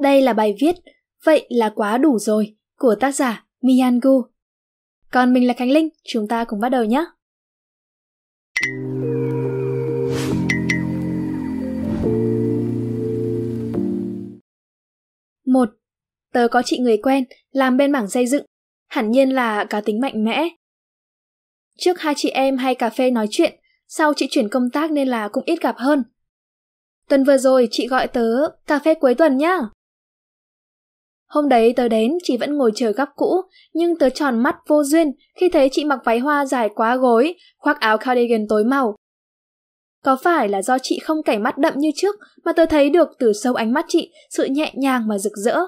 Đây là bài viết Vậy là quá đủ rồi của tác giả Mian Gu. Còn mình là Khánh Linh, chúng ta cùng bắt đầu nhé. Một, tớ có chị người quen làm bên mảng xây dựng, hẳn nhiên là cá tính mạnh mẽ. Trước hai chị em hay cà phê nói chuyện, sau chị chuyển công tác nên là cũng ít gặp hơn. Tuần vừa rồi chị gọi tớ cà phê cuối tuần nhá. Hôm đấy tớ đến, chị vẫn ngồi chờ góc cũ, nhưng tớ tròn mắt vô duyên khi thấy chị mặc váy hoa dài quá gối, khoác áo cardigan tối màu. Có phải là do chị không cảnh mắt đậm như trước mà tớ thấy được từ sâu ánh mắt chị sự nhẹ nhàng mà rực rỡ.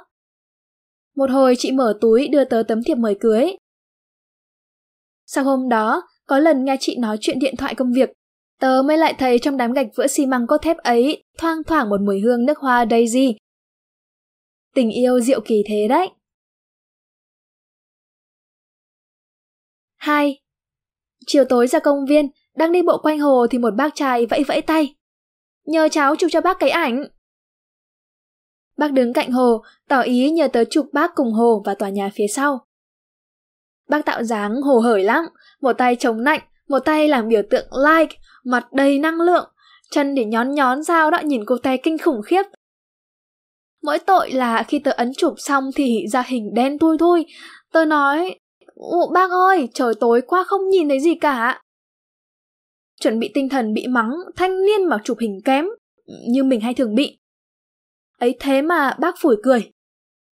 Một hồi chị mở túi đưa tớ tấm thiệp mời cưới. Sau hôm đó, có lần nghe chị nói chuyện điện thoại công việc, tớ mới lại thấy trong đám gạch vữa xi măng cốt thép ấy thoang thoảng một mùi hương nước hoa daisy Tình yêu diệu kỳ thế đấy. 2. Chiều tối ra công viên, đang đi bộ quanh hồ thì một bác trai vẫy vẫy tay. Nhờ cháu chụp cho bác cái ảnh. Bác đứng cạnh hồ, tỏ ý nhờ tớ chụp bác cùng hồ và tòa nhà phía sau. Bác tạo dáng hồ hởi lắm, một tay chống nạnh, một tay làm biểu tượng like, mặt đầy năng lượng, chân thì nhón nhón sao đó nhìn cô tay kinh khủng khiếp, Mỗi tội là khi tớ ấn chụp xong thì ra hình đen thui thui. Tớ nói, bác ơi, trời tối quá không nhìn thấy gì cả. Chuẩn bị tinh thần bị mắng, thanh niên mà chụp hình kém, như mình hay thường bị. Ấy thế mà bác phủi cười.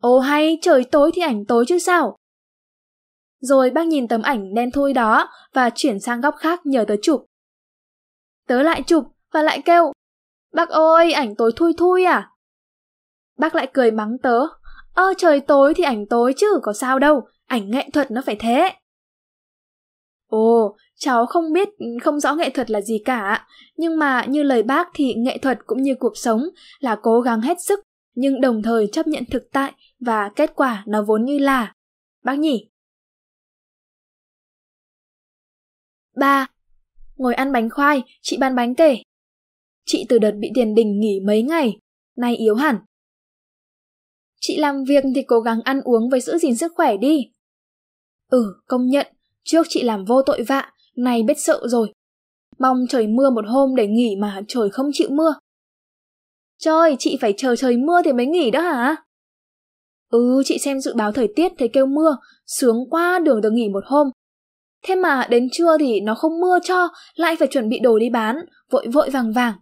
Ồ hay, trời tối thì ảnh tối chứ sao. Rồi bác nhìn tấm ảnh đen thui đó và chuyển sang góc khác nhờ tớ chụp. Tớ lại chụp và lại kêu, bác ơi, ảnh tối thui thui à? Bác lại cười mắng tớ. Ơ trời tối thì ảnh tối chứ, có sao đâu, ảnh nghệ thuật nó phải thế. Ồ, cháu không biết, không rõ nghệ thuật là gì cả, nhưng mà như lời bác thì nghệ thuật cũng như cuộc sống là cố gắng hết sức, nhưng đồng thời chấp nhận thực tại và kết quả nó vốn như là. Bác nhỉ? 3. Ngồi ăn bánh khoai, chị bán bánh kể. Chị từ đợt bị tiền đình nghỉ mấy ngày, nay yếu hẳn, Chị làm việc thì cố gắng ăn uống với giữ gìn sức khỏe đi. Ừ, công nhận, trước chị làm vô tội vạ, này biết sợ rồi. Mong trời mưa một hôm để nghỉ mà trời không chịu mưa. Trời, chị phải chờ trời mưa thì mới nghỉ đó hả? Ừ, chị xem dự báo thời tiết thấy kêu mưa, sướng quá đường được nghỉ một hôm. Thế mà đến trưa thì nó không mưa cho, lại phải chuẩn bị đồ đi bán, vội vội vàng vàng.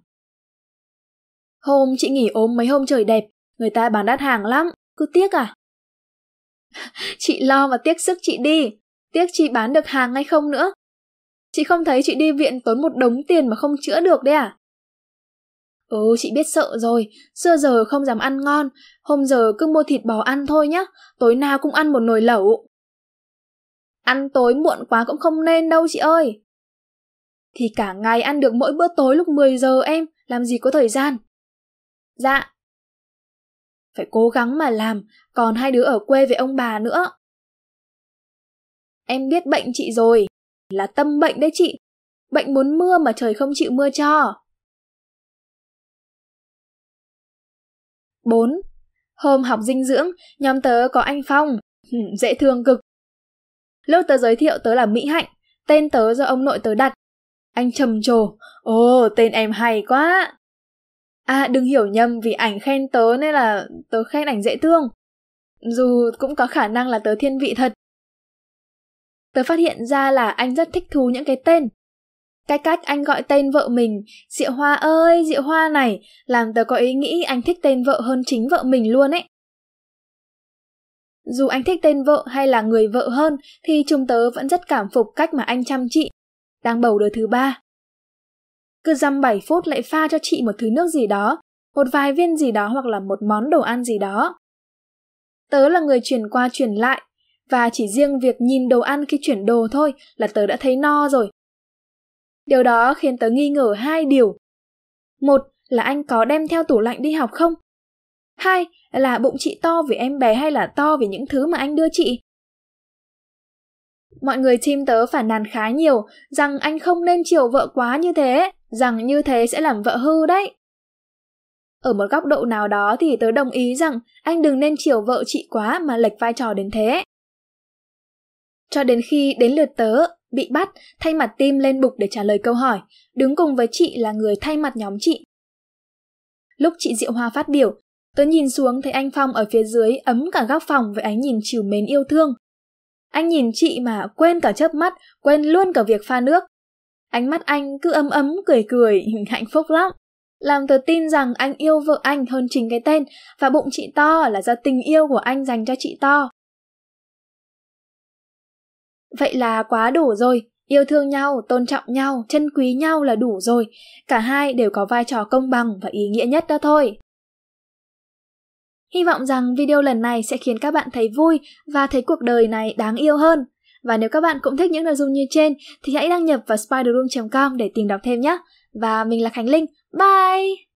Hôm chị nghỉ ốm mấy hôm trời đẹp, Người ta bán đắt hàng lắm, cứ tiếc à? chị lo mà tiếc sức chị đi, tiếc chị bán được hàng hay không nữa. Chị không thấy chị đi viện tốn một đống tiền mà không chữa được đấy à? Ừ, chị biết sợ rồi, xưa giờ không dám ăn ngon, hôm giờ cứ mua thịt bò ăn thôi nhá, tối nào cũng ăn một nồi lẩu. Ăn tối muộn quá cũng không nên đâu chị ơi. Thì cả ngày ăn được mỗi bữa tối lúc 10 giờ em, làm gì có thời gian. Dạ, phải cố gắng mà làm, còn hai đứa ở quê với ông bà nữa. Em biết bệnh chị rồi, là tâm bệnh đấy chị. Bệnh muốn mưa mà trời không chịu mưa cho. 4. Hôm học dinh dưỡng, nhóm tớ có anh Phong, dễ thương cực. Lúc tớ giới thiệu tớ là Mỹ Hạnh, tên tớ do ông nội tớ đặt. Anh trầm trồ, ồ tên em hay quá. À đừng hiểu nhầm vì ảnh khen tớ nên là tớ khen ảnh dễ thương. Dù cũng có khả năng là tớ thiên vị thật. Tớ phát hiện ra là anh rất thích thú những cái tên. Cái cách anh gọi tên vợ mình, Diệu Hoa ơi, Diệu Hoa này, làm tớ có ý nghĩ anh thích tên vợ hơn chính vợ mình luôn ấy. Dù anh thích tên vợ hay là người vợ hơn, thì chúng tớ vẫn rất cảm phục cách mà anh chăm chị. Đang bầu đứa thứ ba. Cứ dăm 7 phút lại pha cho chị một thứ nước gì đó, một vài viên gì đó hoặc là một món đồ ăn gì đó. Tớ là người chuyển qua chuyển lại, và chỉ riêng việc nhìn đồ ăn khi chuyển đồ thôi là tớ đã thấy no rồi. Điều đó khiến tớ nghi ngờ hai điều. Một là anh có đem theo tủ lạnh đi học không? Hai là bụng chị to vì em bé hay là to vì những thứ mà anh đưa chị? Mọi người team tớ phản nàn khá nhiều rằng anh không nên chiều vợ quá như thế rằng như thế sẽ làm vợ hư đấy. Ở một góc độ nào đó thì tớ đồng ý rằng anh đừng nên chiều vợ chị quá mà lệch vai trò đến thế. Cho đến khi đến lượt tớ, bị bắt, thay mặt tim lên bục để trả lời câu hỏi, đứng cùng với chị là người thay mặt nhóm chị. Lúc chị Diệu Hoa phát biểu, tớ nhìn xuống thấy anh Phong ở phía dưới ấm cả góc phòng với ánh nhìn chiều mến yêu thương. Anh nhìn chị mà quên cả chớp mắt, quên luôn cả việc pha nước. Ánh mắt anh cứ ấm ấm cười cười, hạnh phúc lắm. Làm tớ tin rằng anh yêu vợ anh hơn chính cái tên và bụng chị to là do tình yêu của anh dành cho chị to. Vậy là quá đủ rồi, yêu thương nhau, tôn trọng nhau, trân quý nhau là đủ rồi. Cả hai đều có vai trò công bằng và ý nghĩa nhất đó thôi. Hy vọng rằng video lần này sẽ khiến các bạn thấy vui và thấy cuộc đời này đáng yêu hơn. Và nếu các bạn cũng thích những nội dung như trên, thì hãy đăng nhập vào spiderroom.com để tìm đọc thêm nhé. Và mình là Khánh Linh. Bye!